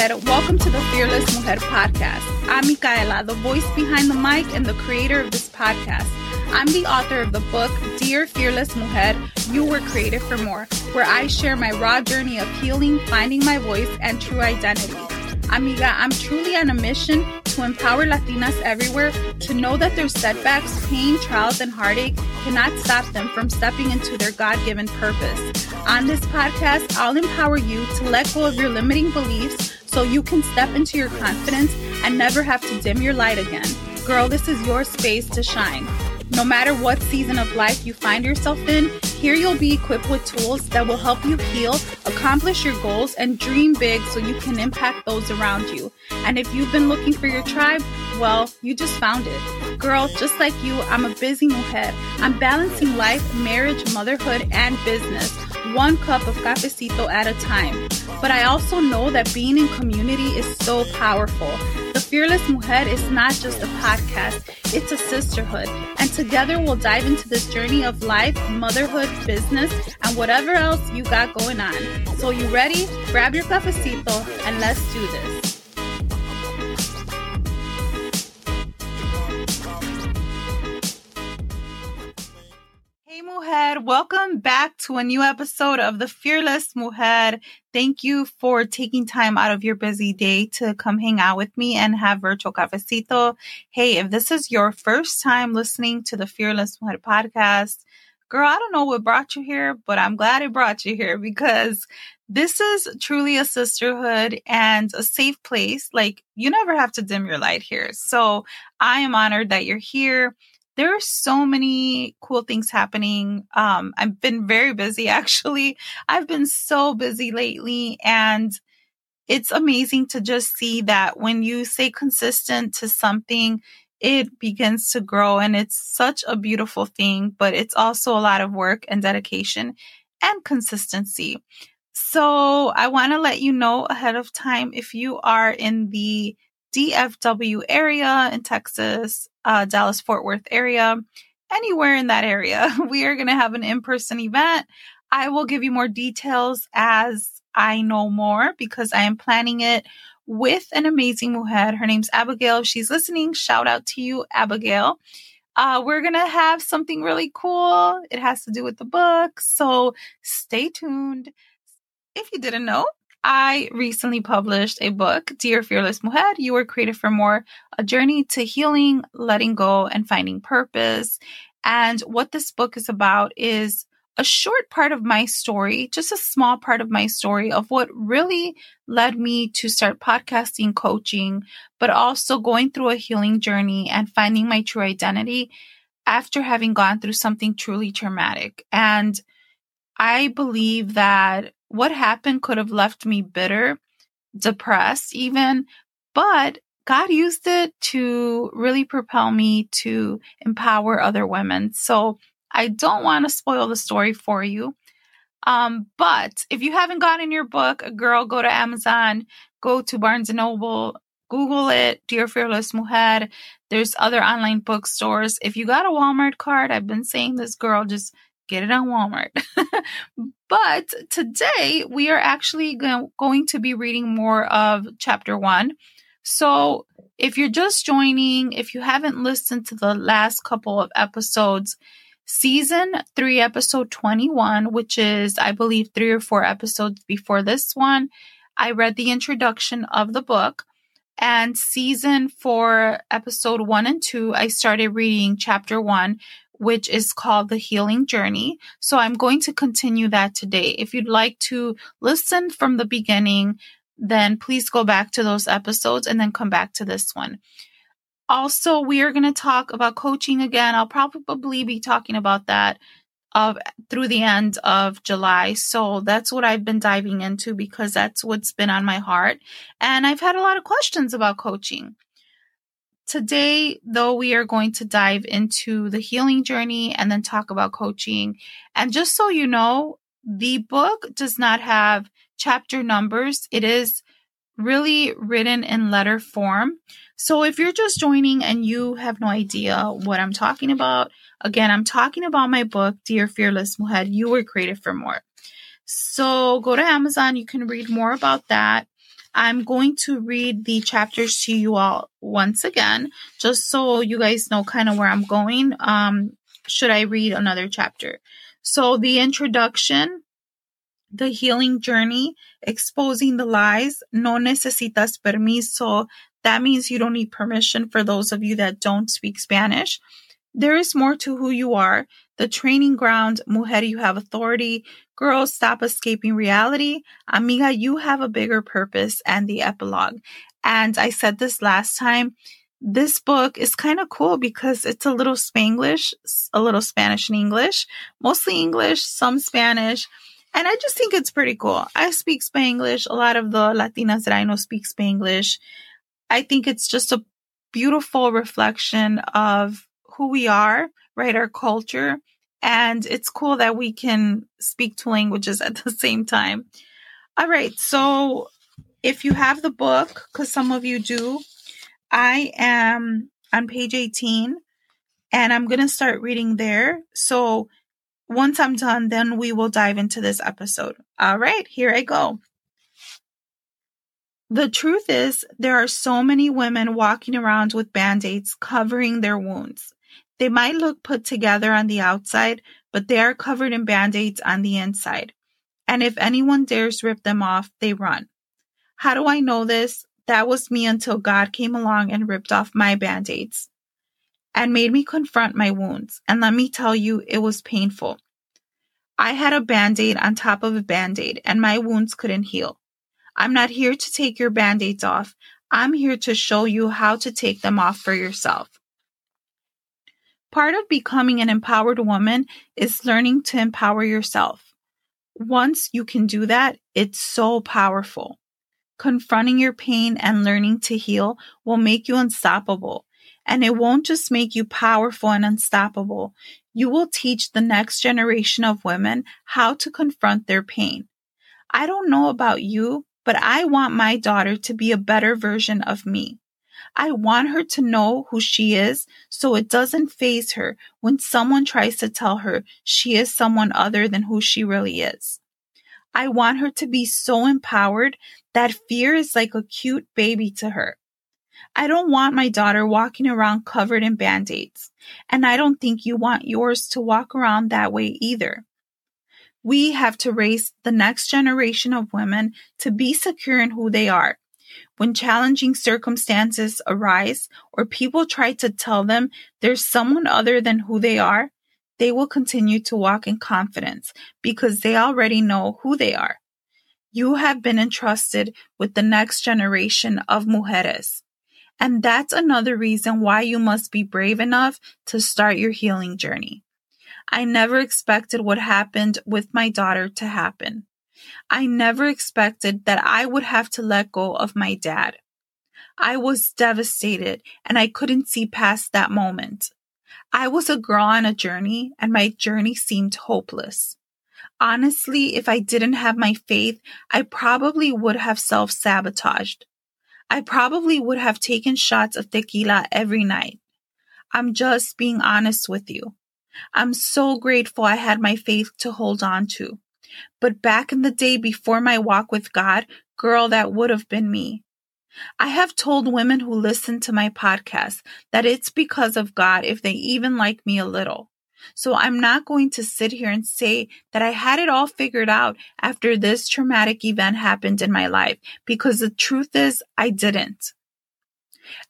Welcome to the Fearless Mujer podcast. I'm Micaela, the voice behind the mic and the creator of this podcast. I'm the author of the book, Dear Fearless Mujer, You Were Created for More, where I share my raw journey of healing, finding my voice, and true identity. Amiga, I'm truly on a mission to empower Latinas everywhere to know that their setbacks, pain, trials, and heartache cannot stop them from stepping into their God given purpose. On this podcast, I'll empower you to let go of your limiting beliefs so you can step into your confidence and never have to dim your light again. Girl, this is your space to shine. No matter what season of life you find yourself in, here you'll be equipped with tools that will help you heal, accomplish your goals, and dream big so you can impact those around you. And if you've been looking for your tribe, well, you just found it. Girl, just like you, I'm a busy mujer. I'm balancing life, marriage, motherhood, and business, one cup of cafecito at a time. But I also know that being in community is so powerful. The Fearless Mujer is not just a podcast, it's a sisterhood. And together we'll dive into this journey of life, motherhood, business, and whatever else you got going on. So, you ready? Grab your cafecito and let's do this. Hey, Mujer, welcome back to a new episode of the Fearless Mujer. Thank you for taking time out of your busy day to come hang out with me and have virtual cafecito. Hey, if this is your first time listening to the Fearless Mujer podcast, girl, I don't know what brought you here, but I'm glad it brought you here because this is truly a sisterhood and a safe place. Like, you never have to dim your light here. So I am honored that you're here there are so many cool things happening. Um, I've been very busy actually. I've been so busy lately and it's amazing to just see that when you stay consistent to something, it begins to grow and it's such a beautiful thing, but it's also a lot of work and dedication and consistency. So I want to let you know ahead of time if you are in the DFW area in Texas, uh, Dallas Fort Worth area, anywhere in that area, we are going to have an in person event. I will give you more details as I know more because I am planning it with an amazing mujer. Her name's Abigail. If she's listening, shout out to you, Abigail. Uh, we're going to have something really cool. It has to do with the book. So stay tuned. If you didn't know, I recently published a book, Dear Fearless Mujer, You Were Created for More, a journey to healing, letting go, and finding purpose. And what this book is about is a short part of my story, just a small part of my story of what really led me to start podcasting, coaching, but also going through a healing journey and finding my true identity after having gone through something truly traumatic. And I believe that what happened could have left me bitter, depressed, even, but God used it to really propel me to empower other women. So I don't want to spoil the story for you. Um, but if you haven't gotten your book, a girl, go to Amazon, go to Barnes and Noble, Google it, Dear Fearless Mujer. There's other online bookstores. If you got a Walmart card, I've been saying this girl, just get it on Walmart. but today we are actually go- going to be reading more of chapter one. So if you're just joining, if you haven't listened to the last couple of episodes, season three, episode 21, which is, I believe, three or four episodes before this one, I read the introduction of the book. And season four, episode one and two, I started reading chapter one, which is called The Healing Journey. So I'm going to continue that today. If you'd like to listen from the beginning, then please go back to those episodes and then come back to this one. Also, we are going to talk about coaching again. I'll probably be talking about that of through the end of July. So that's what I've been diving into because that's what's been on my heart. And I've had a lot of questions about coaching. Today, though, we are going to dive into the healing journey and then talk about coaching. And just so you know, the book does not have chapter numbers. It is really written in letter form. So if you're just joining and you have no idea what I'm talking about, again, I'm talking about my book, Dear Fearless Mujer, You Were Created for More. So go to Amazon. You can read more about that. I'm going to read the chapters to you all once again, just so you guys know kind of where I'm going. Um, should I read another chapter? So, the introduction, the healing journey, exposing the lies, no necesitas permiso. That means you don't need permission for those of you that don't speak Spanish. There is more to who you are. The training ground, mujer, you have authority. Girls, stop escaping reality. Amiga, you have a bigger purpose. And the epilogue. And I said this last time. This book is kind of cool because it's a little Spanglish, a little Spanish and English, mostly English, some Spanish. And I just think it's pretty cool. I speak Spanglish. A lot of the Latinas that I know speak Spanglish. I think it's just a beautiful reflection of who we are, right? Our culture. And it's cool that we can speak two languages at the same time. All right. So if you have the book, because some of you do, I am on page 18 and I'm going to start reading there. So once I'm done, then we will dive into this episode. All right, here I go. The truth is, there are so many women walking around with band aids covering their wounds. They might look put together on the outside, but they are covered in band aids on the inside. And if anyone dares rip them off, they run. How do I know this? That was me until God came along and ripped off my band aids and made me confront my wounds. And let me tell you, it was painful. I had a band aid on top of a band aid, and my wounds couldn't heal. I'm not here to take your band aids off. I'm here to show you how to take them off for yourself. Part of becoming an empowered woman is learning to empower yourself. Once you can do that, it's so powerful. Confronting your pain and learning to heal will make you unstoppable. And it won't just make you powerful and unstoppable. You will teach the next generation of women how to confront their pain. I don't know about you, but I want my daughter to be a better version of me. I want her to know who she is so it doesn't phase her when someone tries to tell her she is someone other than who she really is. I want her to be so empowered that fear is like a cute baby to her. I don't want my daughter walking around covered in band aids, and I don't think you want yours to walk around that way either. We have to raise the next generation of women to be secure in who they are when challenging circumstances arise or people try to tell them there's someone other than who they are, they will continue to walk in confidence because they already know who they are. You have been entrusted with the next generation of mujeres. And that's another reason why you must be brave enough to start your healing journey. I never expected what happened with my daughter to happen. I never expected that I would have to let go of my dad. I was devastated and I couldn't see past that moment. I was a girl on a journey and my journey seemed hopeless. Honestly, if I didn't have my faith, I probably would have self sabotaged. I probably would have taken shots of tequila every night. I'm just being honest with you. I'm so grateful I had my faith to hold on to. But back in the day before my walk with God, girl, that would have been me. I have told women who listen to my podcast that it's because of God if they even like me a little. So I'm not going to sit here and say that I had it all figured out after this traumatic event happened in my life because the truth is I didn't.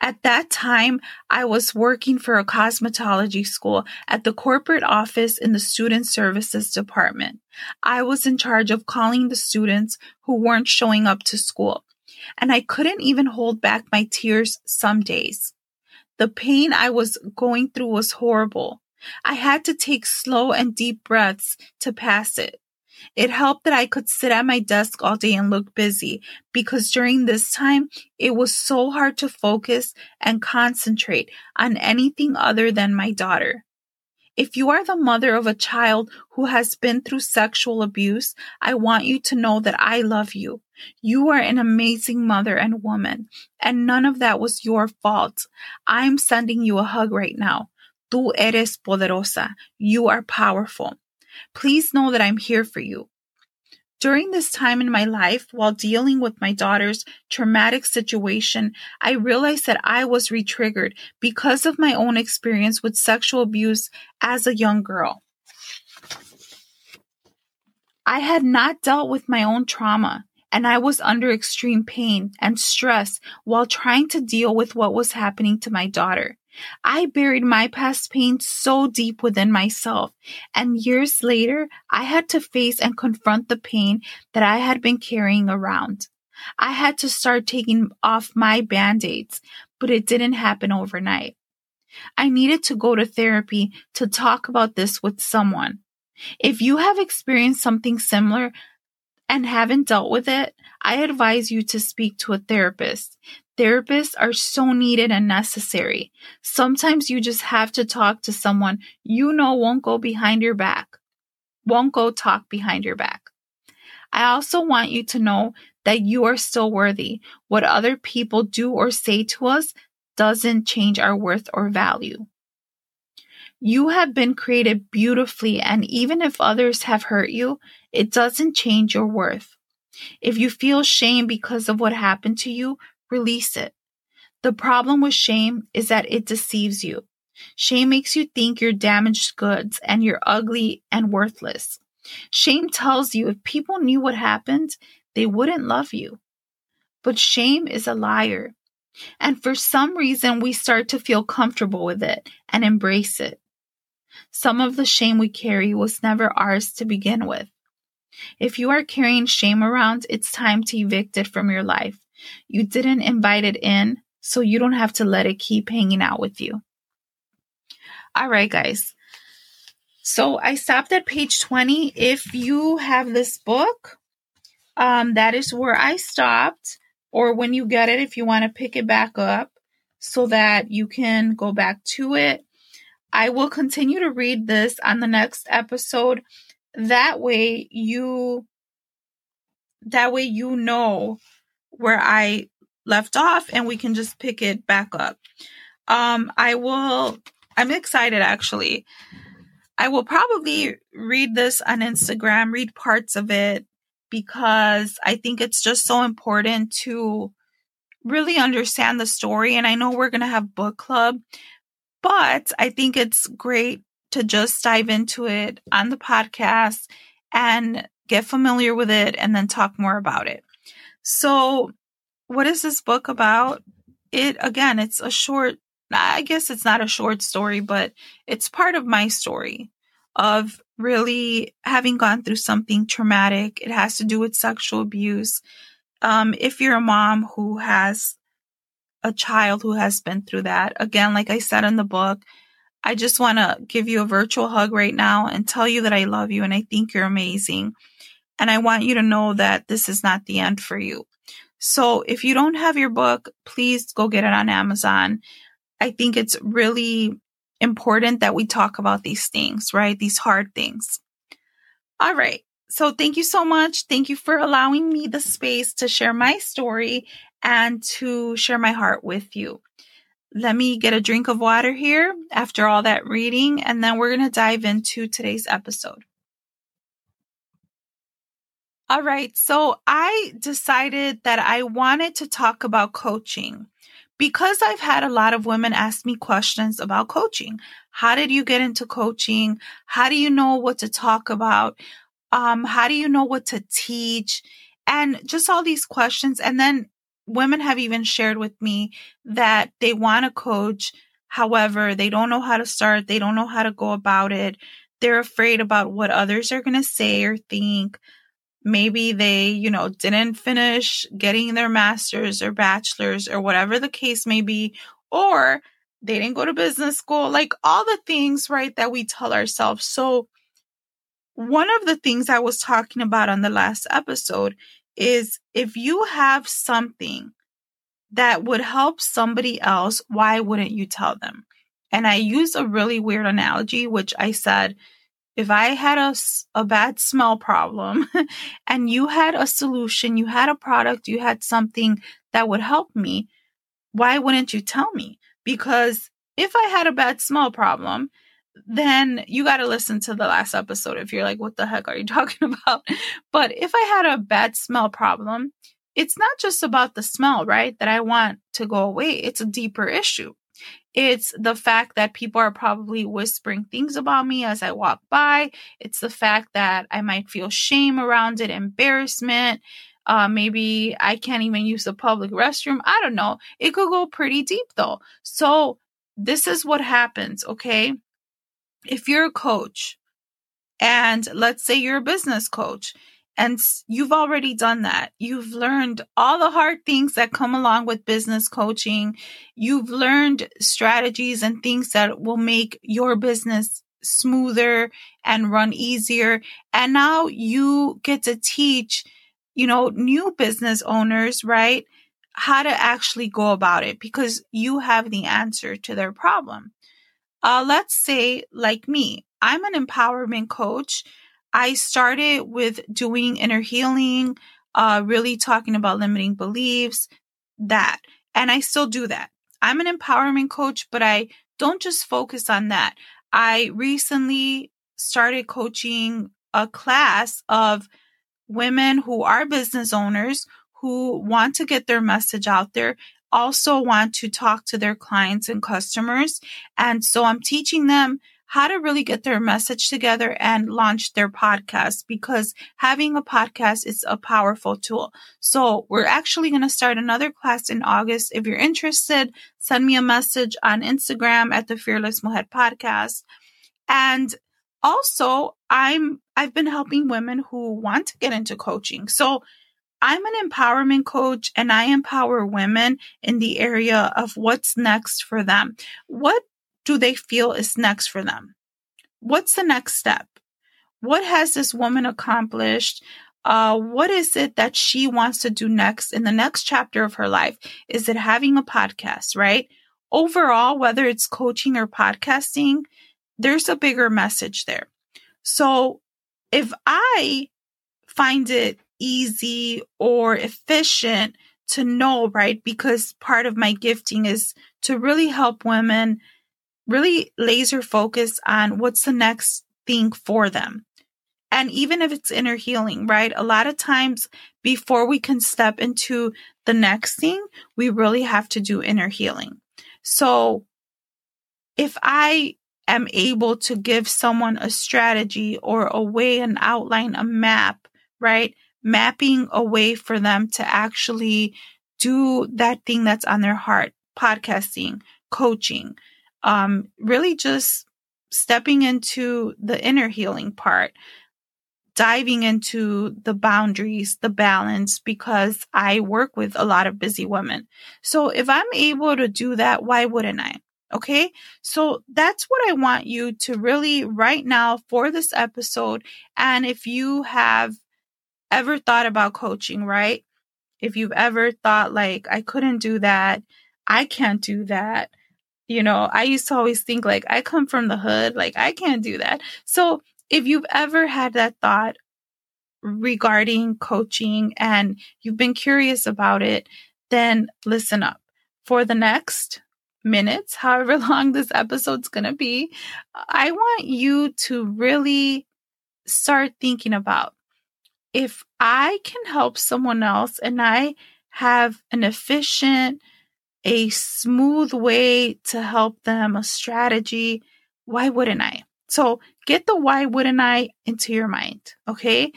At that time, I was working for a cosmetology school at the corporate office in the student services department. I was in charge of calling the students who weren't showing up to school, and I couldn't even hold back my tears some days. The pain I was going through was horrible. I had to take slow and deep breaths to pass it. It helped that I could sit at my desk all day and look busy because during this time, it was so hard to focus and concentrate on anything other than my daughter. If you are the mother of a child who has been through sexual abuse, I want you to know that I love you. You are an amazing mother and woman, and none of that was your fault. I'm sending you a hug right now. Tú eres poderosa. You are powerful. Please know that I'm here for you. During this time in my life, while dealing with my daughter's traumatic situation, I realized that I was retriggered because of my own experience with sexual abuse as a young girl. I had not dealt with my own trauma, and I was under extreme pain and stress while trying to deal with what was happening to my daughter. I buried my past pain so deep within myself, and years later, I had to face and confront the pain that I had been carrying around. I had to start taking off my band aids, but it didn't happen overnight. I needed to go to therapy to talk about this with someone. If you have experienced something similar and haven't dealt with it, I advise you to speak to a therapist. Therapists are so needed and necessary. Sometimes you just have to talk to someone you know won't go behind your back, won't go talk behind your back. I also want you to know that you are still worthy. What other people do or say to us doesn't change our worth or value. You have been created beautifully, and even if others have hurt you, it doesn't change your worth. If you feel shame because of what happened to you, Release it. The problem with shame is that it deceives you. Shame makes you think you're damaged goods and you're ugly and worthless. Shame tells you if people knew what happened, they wouldn't love you. But shame is a liar. And for some reason, we start to feel comfortable with it and embrace it. Some of the shame we carry was never ours to begin with. If you are carrying shame around, it's time to evict it from your life. You didn't invite it in, so you don't have to let it keep hanging out with you. All right, guys. So I stopped at page 20. If you have this book, um, that is where I stopped. Or when you get it, if you want to pick it back up so that you can go back to it. I will continue to read this on the next episode. That way you that way you know where I left off and we can just pick it back up. Um, I will, I'm excited actually. I will probably read this on Instagram, read parts of it because I think it's just so important to really understand the story. And I know we're going to have book club, but I think it's great to just dive into it on the podcast and get familiar with it and then talk more about it. So, what is this book about? It again, it's a short, I guess it's not a short story, but it's part of my story of really having gone through something traumatic. It has to do with sexual abuse. Um, if you're a mom who has a child who has been through that, again, like I said in the book, I just want to give you a virtual hug right now and tell you that I love you and I think you're amazing. And I want you to know that this is not the end for you. So if you don't have your book, please go get it on Amazon. I think it's really important that we talk about these things, right? These hard things. All right. So thank you so much. Thank you for allowing me the space to share my story and to share my heart with you. Let me get a drink of water here after all that reading, and then we're going to dive into today's episode. All right. So I decided that I wanted to talk about coaching because I've had a lot of women ask me questions about coaching. How did you get into coaching? How do you know what to talk about? Um, how do you know what to teach? And just all these questions. And then women have even shared with me that they want to coach. However, they don't know how to start. They don't know how to go about it. They're afraid about what others are going to say or think maybe they, you know, didn't finish getting their master's or bachelor's or whatever the case may be, or they didn't go to business school, like all the things, right, that we tell ourselves. So, one of the things I was talking about on the last episode is if you have something that would help somebody else, why wouldn't you tell them? And I use a really weird analogy, which I said, if I had a, a bad smell problem and you had a solution, you had a product, you had something that would help me, why wouldn't you tell me? Because if I had a bad smell problem, then you got to listen to the last episode if you're like, what the heck are you talking about? But if I had a bad smell problem, it's not just about the smell, right? That I want to go away. It's a deeper issue. It's the fact that people are probably whispering things about me as I walk by. It's the fact that I might feel shame around it, embarrassment. Uh, maybe I can't even use the public restroom. I don't know. It could go pretty deep though. So, this is what happens, okay? If you're a coach, and let's say you're a business coach, and you've already done that. You've learned all the hard things that come along with business coaching. You've learned strategies and things that will make your business smoother and run easier. And now you get to teach, you know, new business owners, right? How to actually go about it because you have the answer to their problem. Uh, let's say, like me, I'm an empowerment coach I started with doing inner healing, uh, really talking about limiting beliefs, that. And I still do that. I'm an empowerment coach, but I don't just focus on that. I recently started coaching a class of women who are business owners who want to get their message out there, also want to talk to their clients and customers. And so I'm teaching them how to really get their message together and launch their podcast because having a podcast is a powerful tool. So we're actually going to start another class in August. If you're interested, send me a message on Instagram at the Fearless Mujer podcast. And also I'm, I've been helping women who want to get into coaching. So I'm an empowerment coach and I empower women in the area of what's next for them. What do they feel is next for them? What's the next step? What has this woman accomplished? Uh, what is it that she wants to do next in the next chapter of her life? Is it having a podcast, right? Overall, whether it's coaching or podcasting, there's a bigger message there. So if I find it easy or efficient to know, right? Because part of my gifting is to really help women really laser focus on what's the next thing for them. And even if it's inner healing, right? A lot of times before we can step into the next thing, we really have to do inner healing. So if I am able to give someone a strategy or a way, an outline, a map, right? Mapping a way for them to actually do that thing that's on their heart, podcasting, coaching, um, really just stepping into the inner healing part, diving into the boundaries, the balance, because I work with a lot of busy women. So if I'm able to do that, why wouldn't I? Okay. So that's what I want you to really right now for this episode. And if you have ever thought about coaching, right? If you've ever thought like, I couldn't do that. I can't do that. You know, I used to always think like I come from the hood, like I can't do that. So if you've ever had that thought regarding coaching and you've been curious about it, then listen up. For the next minutes, however long this episode's going to be, I want you to really start thinking about if I can help someone else and I have an efficient, a smooth way to help them, a strategy, why wouldn't I? So get the why wouldn't I into your mind, okay?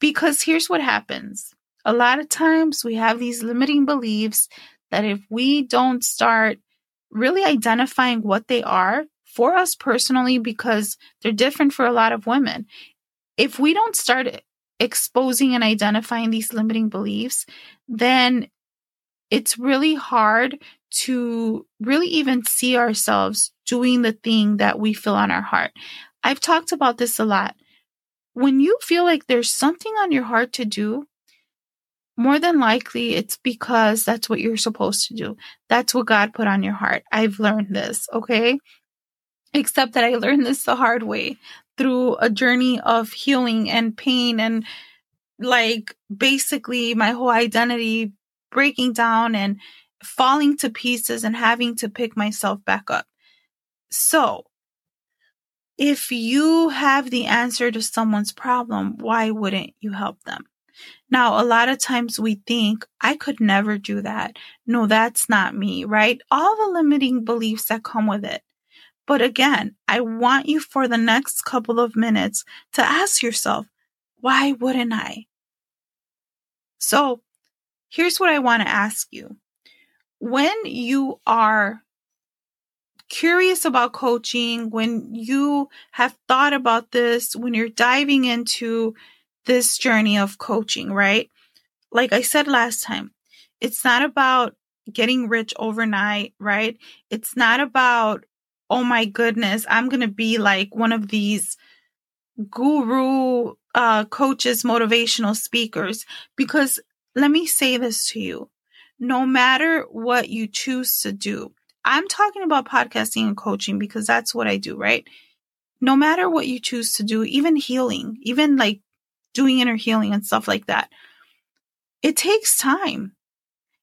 Because here's what happens. A lot of times we have these limiting beliefs that if we don't start really identifying what they are for us personally, because they're different for a lot of women, if we don't start exposing and identifying these limiting beliefs, then it's really hard to really even see ourselves doing the thing that we feel on our heart. I've talked about this a lot. When you feel like there's something on your heart to do, more than likely it's because that's what you're supposed to do. That's what God put on your heart. I've learned this, okay? Except that I learned this the hard way through a journey of healing and pain and like basically my whole identity breaking down and falling to pieces and having to pick myself back up. So, if you have the answer to someone's problem, why wouldn't you help them? Now, a lot of times we think, I could never do that. No, that's not me, right? All the limiting beliefs that come with it. But again, I want you for the next couple of minutes to ask yourself, why wouldn't I? So here's what I want to ask you. When you are curious about coaching, when you have thought about this, when you're diving into this journey of coaching, right? Like I said last time, it's not about getting rich overnight, right? It's not about, oh my goodness, I'm going to be like one of these guru uh, coaches, motivational speakers. Because let me say this to you no matter what you choose to do, I'm talking about podcasting and coaching because that's what I do, right? No matter what you choose to do, even healing, even like doing inner healing and stuff like that, it takes time.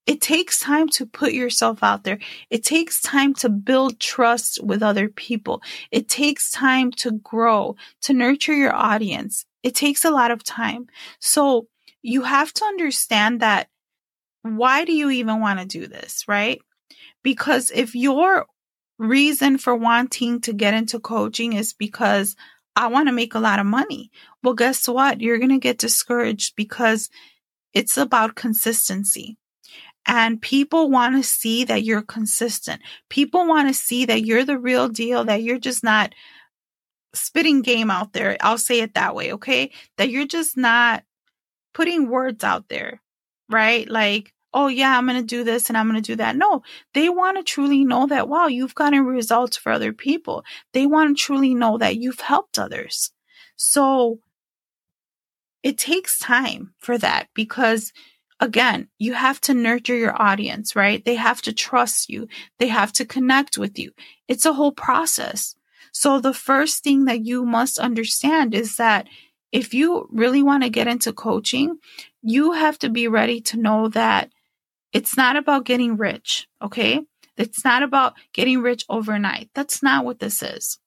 It takes time to put yourself out there. It takes time to build trust with other people. It takes time to grow, to nurture your audience. It takes a lot of time. So you have to understand that why do you even want to do this, right? Because if your reason for wanting to get into coaching is because I want to make a lot of money, well, guess what? You're going to get discouraged because it's about consistency. And people want to see that you're consistent. People want to see that you're the real deal, that you're just not spitting game out there. I'll say it that way, okay? That you're just not putting words out there, right? Like, oh yeah, I'm going to do this and I'm going to do that. No, they want to truly know that, wow, you've gotten results for other people. They want to truly know that you've helped others. So it takes time for that because again, you have to nurture your audience, right? They have to trust you. They have to connect with you. It's a whole process. So the first thing that you must understand is that if you really want to get into coaching, you have to be ready to know that it's not about getting rich. Okay. It's not about getting rich overnight. That's not what this is.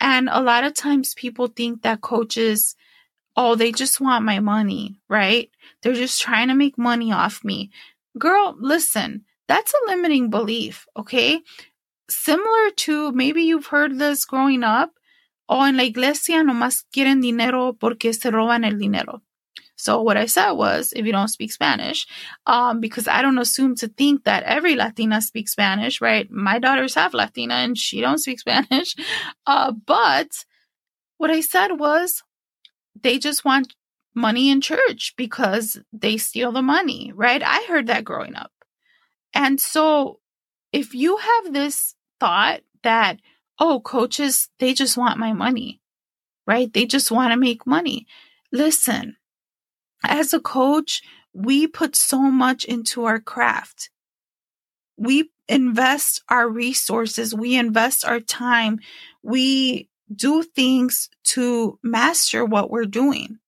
And a lot of times people think that coaches oh, they just want my money, right? They're just trying to make money off me. Girl, listen, that's a limiting belief, okay? Similar to maybe you've heard this growing up. Oh, en la iglesia nomás quieren dinero porque se roban el dinero. So what I said was, if you don't speak Spanish, um, because I don't assume to think that every Latina speaks Spanish, right? My daughter's half Latina and she don't speak Spanish. Uh, but what I said was, they just want money in church because they steal the money, right? I heard that growing up. And so if you have this thought that, oh, coaches, they just want my money, right? They just want to make money. Listen, as a coach, we put so much into our craft. We invest our resources, we invest our time, we do things to master what we're doing.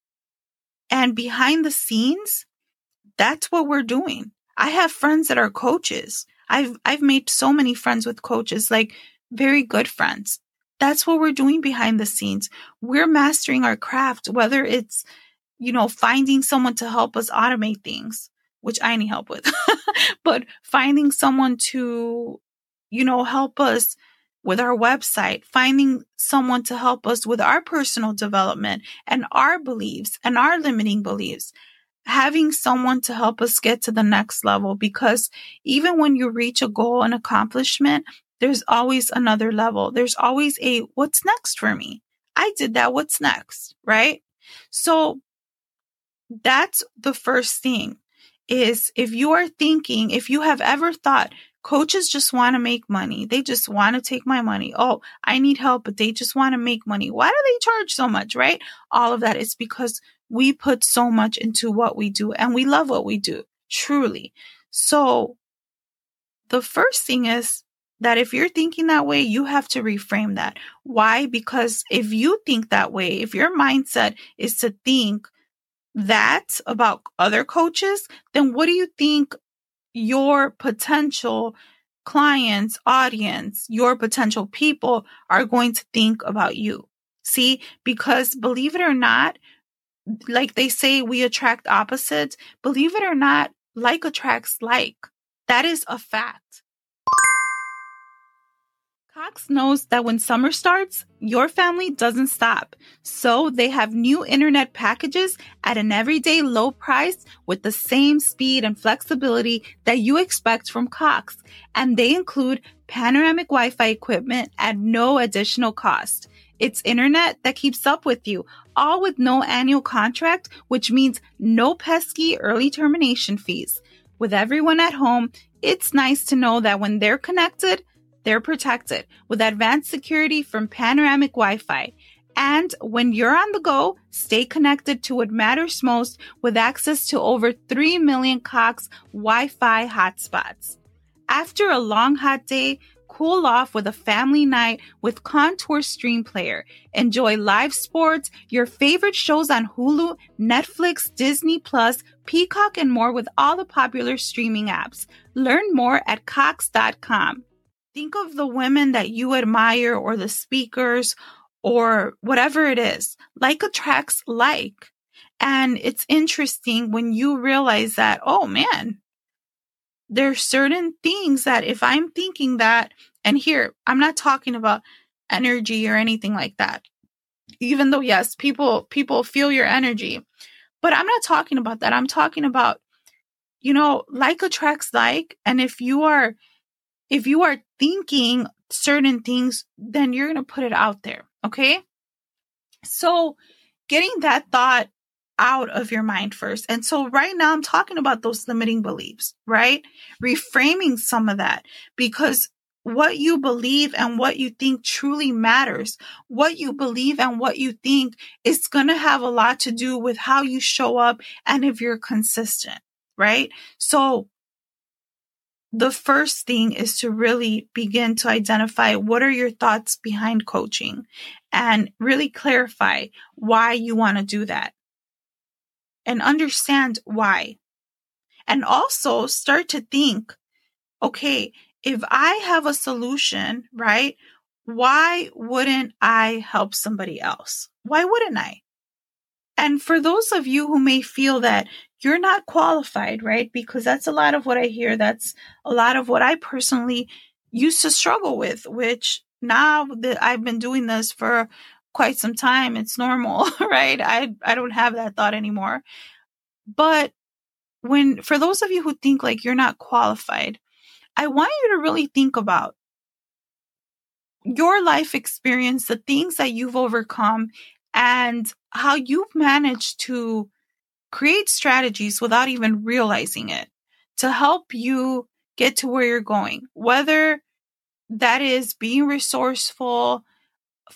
And behind the scenes, that's what we're doing. I have friends that are coaches. I've I've made so many friends with coaches, like very good friends. That's what we're doing behind the scenes. We're mastering our craft, whether it's, you know, finding someone to help us automate things, which I need help with, but finding someone to, you know, help us with our website, finding someone to help us with our personal development and our beliefs and our limiting beliefs, having someone to help us get to the next level. Because even when you reach a goal and accomplishment, there's always another level. There's always a what's next for me? I did that. What's next? Right? So that's the first thing is if you are thinking, if you have ever thought coaches just want to make money, they just want to take my money. Oh, I need help, but they just want to make money. Why do they charge so much, right? All of that is because we put so much into what we do and we love what we do, truly. So the first thing is that if you're thinking that way, you have to reframe that. Why? Because if you think that way, if your mindset is to think that about other coaches, then what do you think your potential clients, audience, your potential people are going to think about you? See, because believe it or not, like they say, we attract opposites. Believe it or not, like attracts like. That is a fact. Cox knows that when summer starts, your family doesn't stop. So they have new internet packages at an everyday low price with the same speed and flexibility that you expect from Cox. And they include panoramic Wi Fi equipment at no additional cost. It's internet that keeps up with you, all with no annual contract, which means no pesky early termination fees. With everyone at home, it's nice to know that when they're connected, they're protected with advanced security from panoramic Wi-Fi. And when you're on the go, stay connected to what matters most with access to over 3 million Cox Wi-Fi hotspots. After a long hot day, cool off with a family night with Contour Stream Player. Enjoy live sports, your favorite shows on Hulu, Netflix, Disney Plus, Peacock, and more with all the popular streaming apps. Learn more at Cox.com. Think of the women that you admire or the speakers or whatever it is. Like attracts like. And it's interesting when you realize that, oh man, there are certain things that if I'm thinking that, and here, I'm not talking about energy or anything like that. Even though, yes, people, people feel your energy, but I'm not talking about that. I'm talking about, you know, like attracts like. And if you are, if you are thinking certain things, then you're going to put it out there. Okay. So getting that thought out of your mind first. And so right now I'm talking about those limiting beliefs, right? Reframing some of that because what you believe and what you think truly matters. What you believe and what you think is going to have a lot to do with how you show up and if you're consistent, right? So the first thing is to really begin to identify what are your thoughts behind coaching and really clarify why you want to do that and understand why. And also start to think, okay, if I have a solution, right? Why wouldn't I help somebody else? Why wouldn't I? And for those of you who may feel that you're not qualified, right? Because that's a lot of what I hear. That's a lot of what I personally used to struggle with, which now that I've been doing this for quite some time, it's normal, right? I, I don't have that thought anymore. But when, for those of you who think like you're not qualified, I want you to really think about your life experience, the things that you've overcome, and how you've managed to create strategies without even realizing it to help you get to where you're going. Whether that is being resourceful,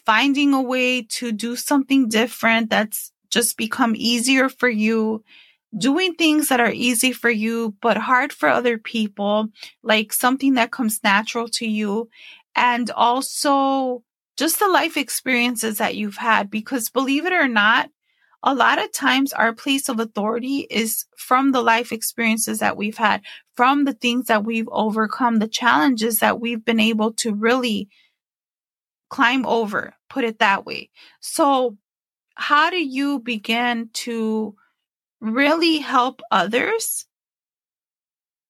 finding a way to do something different that's just become easier for you, doing things that are easy for you but hard for other people, like something that comes natural to you, and also just the life experiences that you've had. Because believe it or not, a lot of times our place of authority is from the life experiences that we've had, from the things that we've overcome, the challenges that we've been able to really climb over, put it that way. So, how do you begin to really help others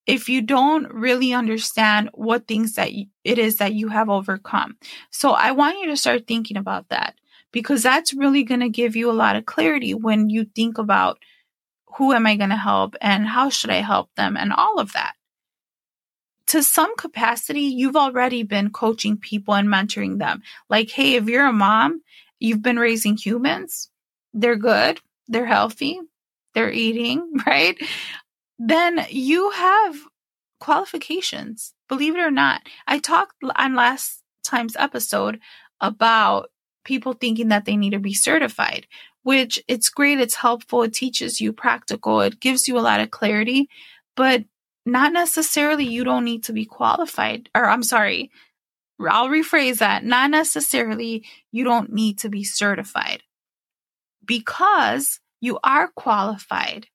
if you don't really understand what things that it is that you have overcome. So I want you to start thinking about that because that's really going to give you a lot of clarity when you think about who am I going to help and how should I help them and all of that. To some capacity, you've already been coaching people and mentoring them. Like, hey, if you're a mom, you've been raising humans, they're good, they're healthy, they're eating, right? Then you have qualifications. Believe it or not. I talked on last time's episode about people thinking that they need to be certified, which it's great. It's helpful. It teaches you practical. It gives you a lot of clarity, but not necessarily you don't need to be qualified or I'm sorry. I'll rephrase that. Not necessarily you don't need to be certified because you are qualified.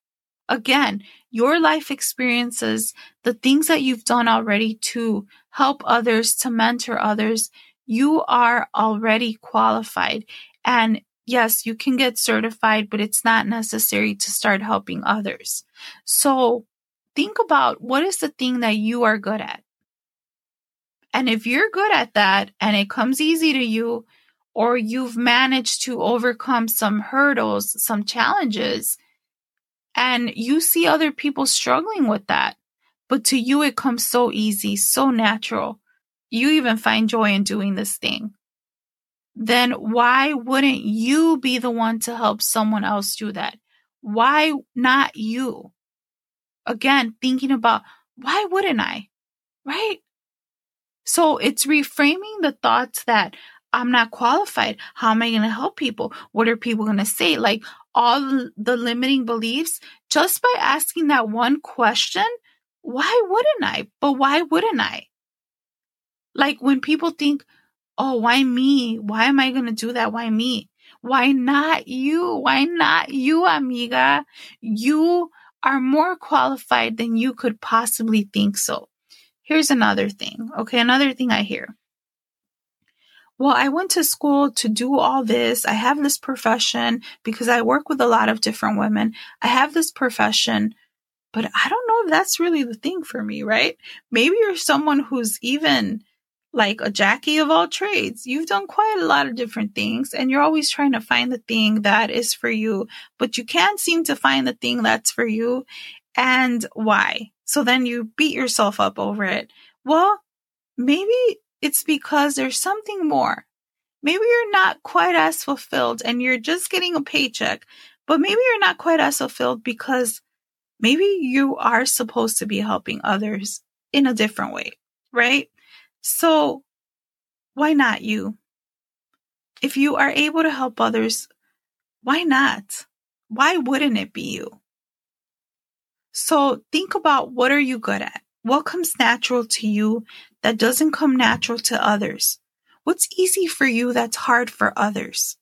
Again, your life experiences, the things that you've done already to help others, to mentor others, you are already qualified. And yes, you can get certified, but it's not necessary to start helping others. So think about what is the thing that you are good at. And if you're good at that and it comes easy to you, or you've managed to overcome some hurdles, some challenges, and you see other people struggling with that, but to you it comes so easy, so natural. You even find joy in doing this thing. Then why wouldn't you be the one to help someone else do that? Why not you? Again, thinking about why wouldn't I? Right? So it's reframing the thoughts that I'm not qualified. How am I going to help people? What are people going to say? Like all the limiting beliefs, just by asking that one question, why wouldn't I? But why wouldn't I? Like when people think, oh, why me? Why am I going to do that? Why me? Why not you? Why not you, amiga? You are more qualified than you could possibly think so. Here's another thing. Okay. Another thing I hear well, I went to school to do all this. I have this profession because I work with a lot of different women. I have this profession, but I don't know if that's really the thing for me, right? Maybe you're someone who's even like a Jackie of all trades. You've done quite a lot of different things and you're always trying to find the thing that is for you, but you can't seem to find the thing that's for you. And why? So then you beat yourself up over it. Well, maybe it's because there's something more. Maybe you're not quite as fulfilled and you're just getting a paycheck, but maybe you're not quite as fulfilled because maybe you are supposed to be helping others in a different way, right? So why not you? If you are able to help others, why not? Why wouldn't it be you? So think about what are you good at? What comes natural to you that doesn't come natural to others? What's easy for you that's hard for others?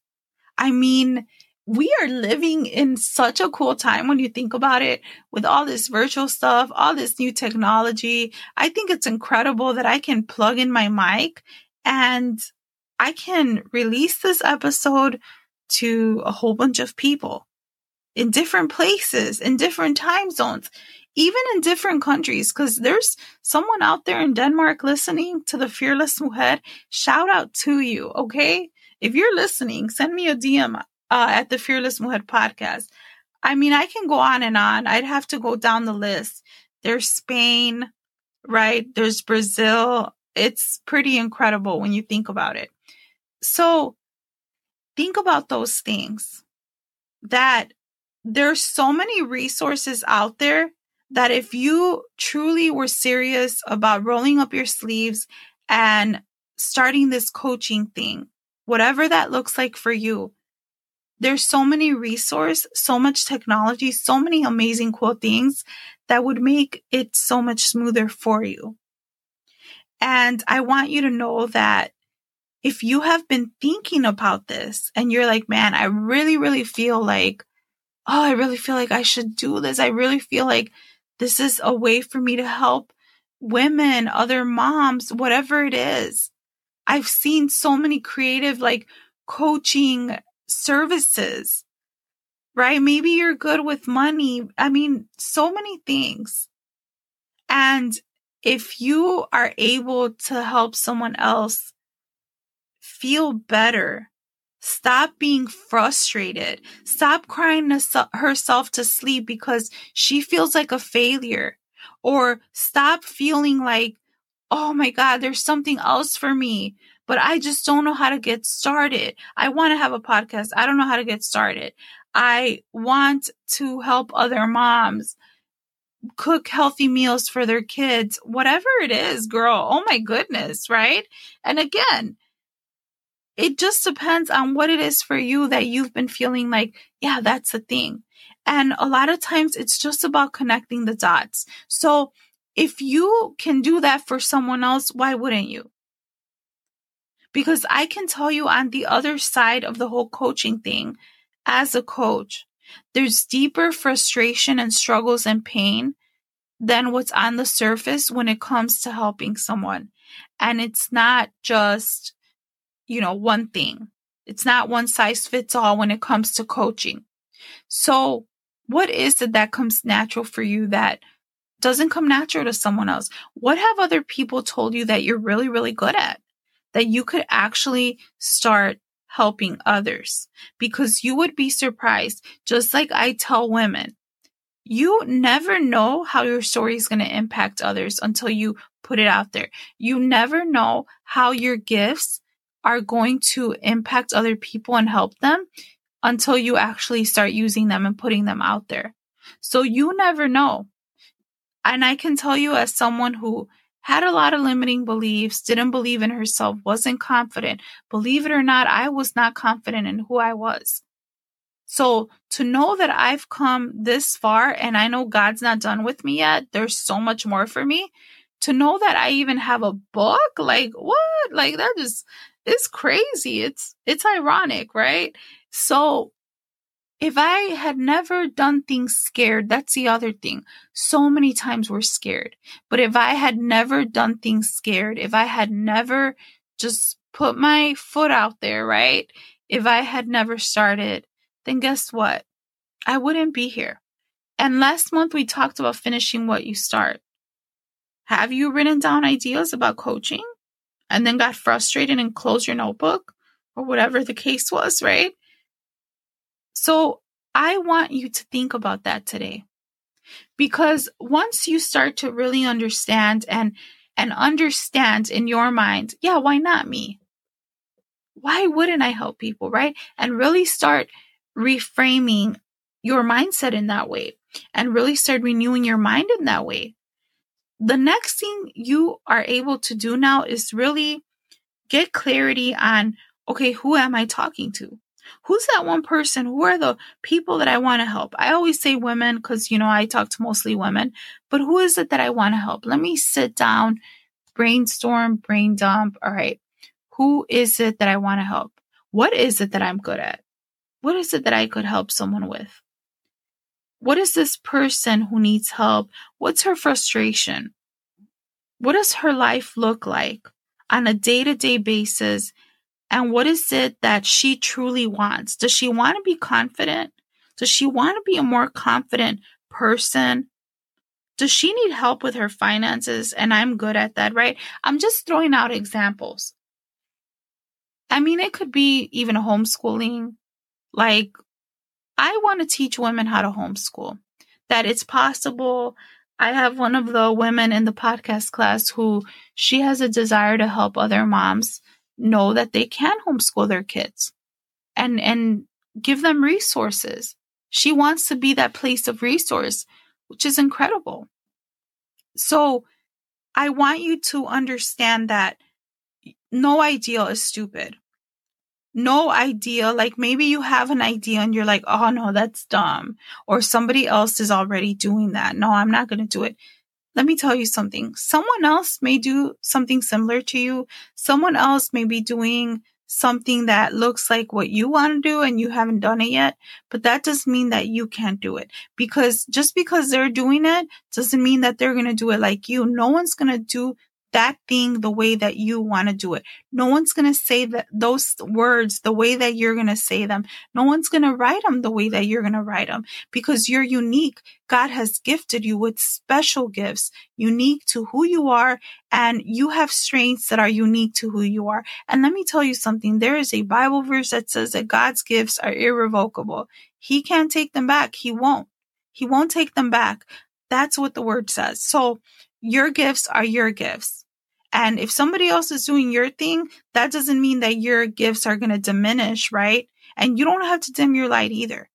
I mean, we are living in such a cool time when you think about it with all this virtual stuff, all this new technology. I think it's incredible that I can plug in my mic and I can release this episode to a whole bunch of people in different places, in different time zones even in different countries, because there's someone out there in Denmark listening to the Fearless Mujer. Shout out to you, okay? If you're listening, send me a DM uh, at the Fearless Mujer podcast. I mean, I can go on and on. I'd have to go down the list. There's Spain, right? There's Brazil. It's pretty incredible when you think about it. So think about those things that there's so many resources out there that if you truly were serious about rolling up your sleeves and starting this coaching thing, whatever that looks like for you, there's so many resource, so much technology, so many amazing cool things that would make it so much smoother for you. And I want you to know that if you have been thinking about this and you're like, man, I really, really feel like, oh, I really feel like I should do this. I really feel like this is a way for me to help women, other moms, whatever it is. I've seen so many creative, like coaching services, right? Maybe you're good with money. I mean, so many things. And if you are able to help someone else feel better Stop being frustrated. Stop crying herself to sleep because she feels like a failure. Or stop feeling like, oh my God, there's something else for me, but I just don't know how to get started. I want to have a podcast. I don't know how to get started. I want to help other moms. cook healthy meals for their kids, whatever it is, girl. Oh my goodness, right? And again, it just depends on what it is for you that you've been feeling like, yeah, that's the thing. And a lot of times it's just about connecting the dots. So if you can do that for someone else, why wouldn't you? Because I can tell you on the other side of the whole coaching thing, as a coach, there's deeper frustration and struggles and pain than what's on the surface when it comes to helping someone. And it's not just, you know, one thing. It's not one size fits all when it comes to coaching. So what is it that comes natural for you that doesn't come natural to someone else? What have other people told you that you're really, really good at? That you could actually start helping others because you would be surprised. Just like I tell women, you never know how your story is going to impact others until you put it out there. You never know how your gifts are going to impact other people and help them until you actually start using them and putting them out there. So you never know. And I can tell you as someone who had a lot of limiting beliefs, didn't believe in herself, wasn't confident. Believe it or not, I was not confident in who I was. So to know that I've come this far and I know God's not done with me yet, there's so much more for me. To know that I even have a book, like what? Like that just is crazy. It's it's ironic, right? So if I had never done things scared, that's the other thing. So many times we're scared. But if I had never done things scared, if I had never just put my foot out there, right? If I had never started, then guess what? I wouldn't be here. And last month we talked about finishing what you start. Have you written down ideas about coaching and then got frustrated and closed your notebook or whatever the case was, right? So I want you to think about that today. Because once you start to really understand and and understand in your mind, yeah, why not me? Why wouldn't I help people, right? And really start reframing your mindset in that way and really start renewing your mind in that way. The next thing you are able to do now is really get clarity on okay, who am I talking to? who's that one person? Who are the people that I want to help? I always say women because, you know, I talk to mostly women, but who is it that I want to help? Let me sit down, brainstorm, brain dump. All right. Who is it that I want to help? What is it that I'm good at? What is it that I could help someone with? What is this person who needs help? What's her frustration? What does her life look like on a day to day basis? And what is it that she truly wants? Does she want to be confident? Does she want to be a more confident person? Does she need help with her finances? And I'm good at that, right? I'm just throwing out examples. I mean, it could be even homeschooling. Like, I want to teach women how to homeschool, that it's possible. I have one of the women in the podcast class who she has a desire to help other moms know that they can homeschool their kids and and give them resources. She wants to be that place of resource, which is incredible. So I want you to understand that no idea is stupid. No idea, like maybe you have an idea and you're like, oh no, that's dumb. Or somebody else is already doing that. No, I'm not going to do it let me tell you something. Someone else may do something similar to you. Someone else may be doing something that looks like what you want to do and you haven't done it yet, but that doesn't mean that you can't do it because just because they're doing it doesn't mean that they're going to do it like you. No one's going to do that thing the way that you want to do it. No one's going to say that those words the way that you're going to say them. No one's going to write them the way that you're going to write them because you're unique. God has gifted you with special gifts, unique to who you are, and you have strengths that are unique to who you are. And let me tell you something. There is a Bible verse that says that God's gifts are irrevocable. He can't take them back. He won't. He won't take them back. That's what the word says. So your gifts are your gifts. And if somebody else is doing your thing, that doesn't mean that your gifts are going to diminish, right? And you don't have to dim your light either.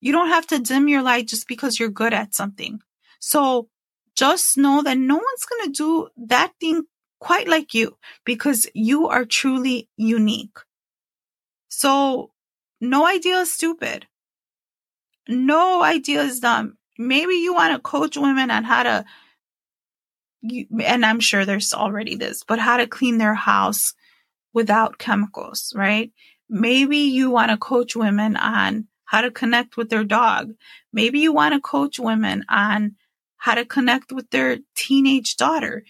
You don't have to dim your light just because you're good at something. So just know that no one's going to do that thing quite like you because you are truly unique. So no idea is stupid. No idea is dumb. Maybe you want to coach women on how to, you, and I'm sure there's already this, but how to clean their house without chemicals, right? Maybe you want to coach women on how to connect with their dog. Maybe you want to coach women on how to connect with their teenage daughter.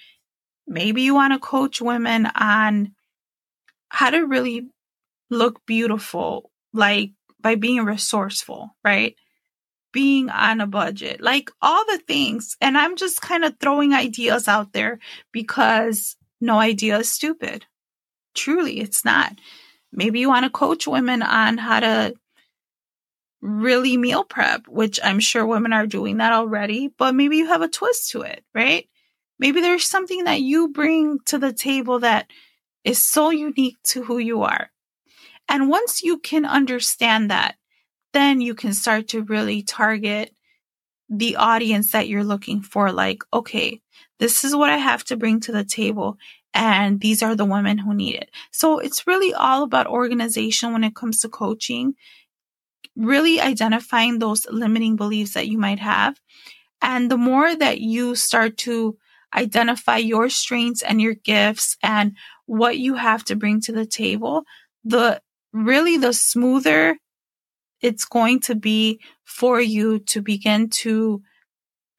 Maybe you want to coach women on how to really look beautiful, like by being resourceful, right? Being on a budget, like all the things. And I'm just kind of throwing ideas out there because no idea is stupid. Truly, it's not. Maybe you want to coach women on how to really meal prep, which I'm sure women are doing that already, but maybe you have a twist to it, right? Maybe there's something that you bring to the table that is so unique to who you are. And once you can understand that, then you can start to really target the audience that you're looking for. Like, okay, this is what I have to bring to the table. And these are the women who need it. So it's really all about organization when it comes to coaching, really identifying those limiting beliefs that you might have. And the more that you start to identify your strengths and your gifts and what you have to bring to the table, the really the smoother it's going to be for you to begin to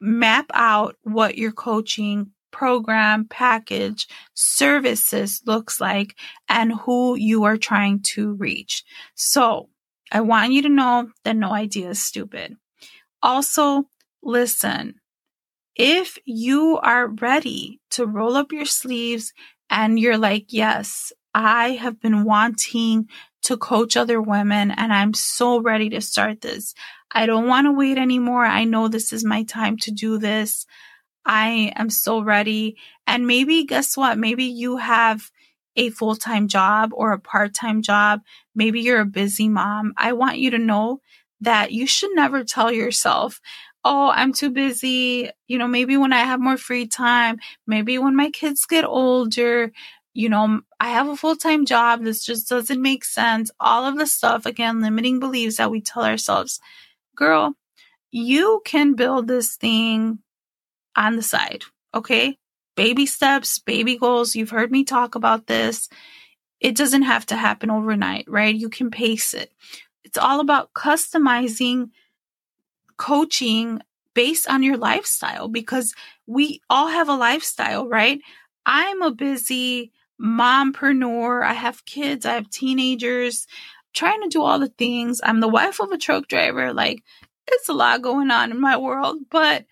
map out what your coaching program, package, services looks like and who you are trying to reach. So I want you to know that no idea is stupid. Also, listen. If you are ready to roll up your sleeves and you're like, yes, I have been wanting to coach other women and I'm so ready to start this. I don't want to wait anymore. I know this is my time to do this. I am so ready. And maybe guess what? Maybe you have a full time job or a part time job. Maybe you're a busy mom. I want you to know that you should never tell yourself, Oh, I'm too busy. You know, maybe when I have more free time, maybe when my kids get older, you know, I have a full time job. This just doesn't make sense. All of the stuff, again, limiting beliefs that we tell ourselves. Girl, you can build this thing on the side. Okay. Baby steps, baby goals. You've heard me talk about this. It doesn't have to happen overnight, right? You can pace it. It's all about customizing coaching based on your lifestyle because we all have a lifestyle, right? I'm a busy mompreneur. I have kids. I have teenagers. Trying to do all the things. I'm the wife of a truck driver. Like it's a lot going on in my world, but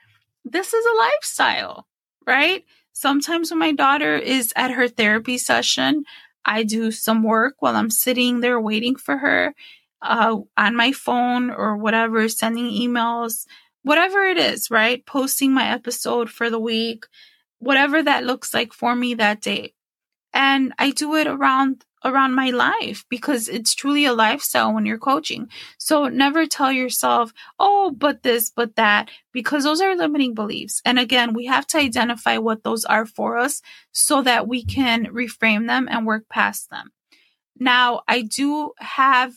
this is a lifestyle, right? Sometimes when my daughter is at her therapy session, I do some work while I'm sitting there waiting for her uh, on my phone or whatever, sending emails, whatever it is, right? Posting my episode for the week, whatever that looks like for me that day and I do it around around my life because it's truly a lifestyle when you're coaching. So never tell yourself, "Oh, but this, but that," because those are limiting beliefs. And again, we have to identify what those are for us so that we can reframe them and work past them. Now, I do have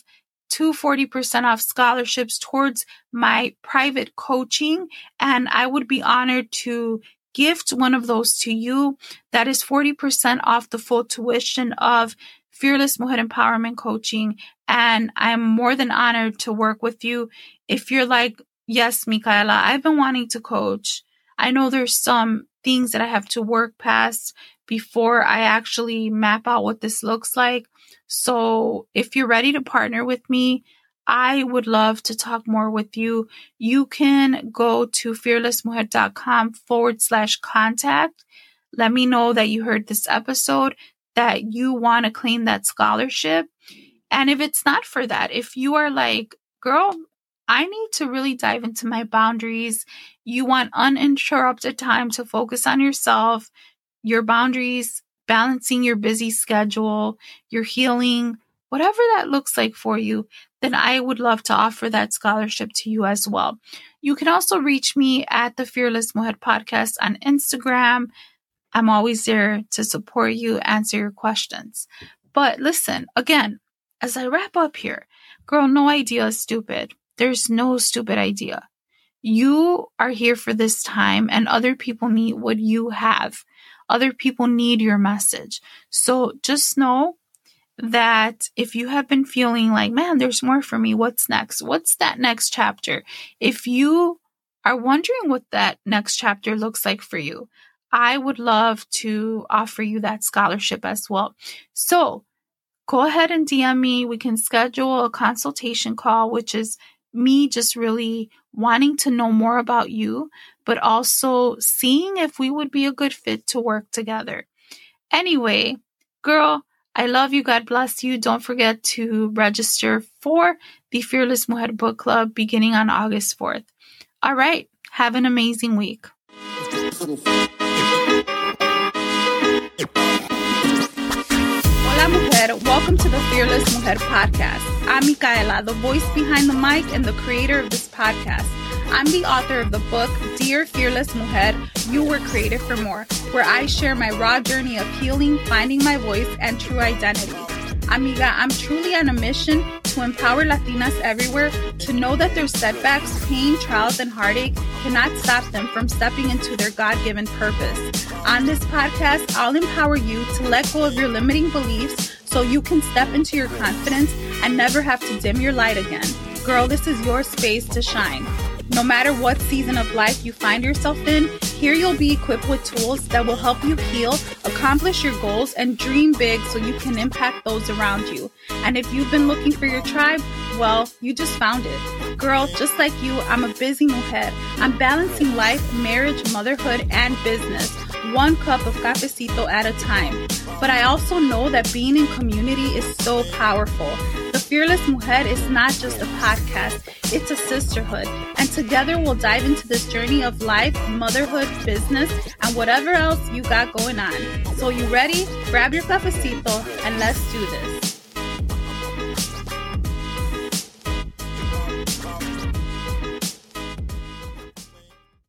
two 40% off scholarships towards my private coaching and I would be honored to gift one of those to you. That is 40% off the full tuition of Fearless Mujer Empowerment Coaching. And I'm more than honored to work with you. If you're like, yes, Micaela, I've been wanting to coach. I know there's some things that I have to work past before I actually map out what this looks like. So if you're ready to partner with me, I would love to talk more with you. You can go to fearlessmujer.com forward slash contact. Let me know that you heard this episode, that you want to claim that scholarship. And if it's not for that, if you are like, girl, I need to really dive into my boundaries. You want uninterrupted time to focus on yourself, your boundaries, balancing your busy schedule, your healing, whatever that looks like for you, then I would love to offer that scholarship to you as well. You can also reach me at the Fearless Mujer podcast on Instagram. I'm always there to support you, answer your questions. But listen, again, as I wrap up here, girl, no idea is stupid. There's no stupid idea. You are here for this time and other people need what you have. Other people need your message. So just know that if you have been feeling like, man, there's more for me, what's next? What's that next chapter? If you are wondering what that next chapter looks like for you, I would love to offer you that scholarship as well. So go ahead and DM me. We can schedule a consultation call, which is me just really wanting to know more about you, but also seeing if we would be a good fit to work together. Anyway, girl, I love you. God bless you. Don't forget to register for the Fearless Mujer Book Club beginning on August 4th. All right. Have an amazing week. Hola, mujer. Welcome to the Fearless Mujer podcast. I'm Micaela, the voice behind the mic and the creator of this podcast. I'm the author of the book, Dear Fearless Mujer, You Were Created for More, where I share my raw journey of healing, finding my voice, and true identity. Amiga, I'm truly on a mission to empower Latinas everywhere to know that their setbacks, pain, trials, and heartache cannot stop them from stepping into their God given purpose. On this podcast, I'll empower you to let go of your limiting beliefs so you can step into your confidence and never have to dim your light again. Girl, this is your space to shine. No matter what season of life you find yourself in, here you'll be equipped with tools that will help you heal, accomplish your goals, and dream big so you can impact those around you. And if you've been looking for your tribe, well, you just found it. Girl, just like you, I'm a busy mujer. I'm balancing life, marriage, motherhood, and business, one cup of cafecito at a time. But I also know that being in community is so powerful. The Fearless Mujer is not just a podcast, it's a sisterhood. And together we'll dive into this journey of life, motherhood, business, and whatever else you got going on. So, you ready? Grab your cafecito and let's do this.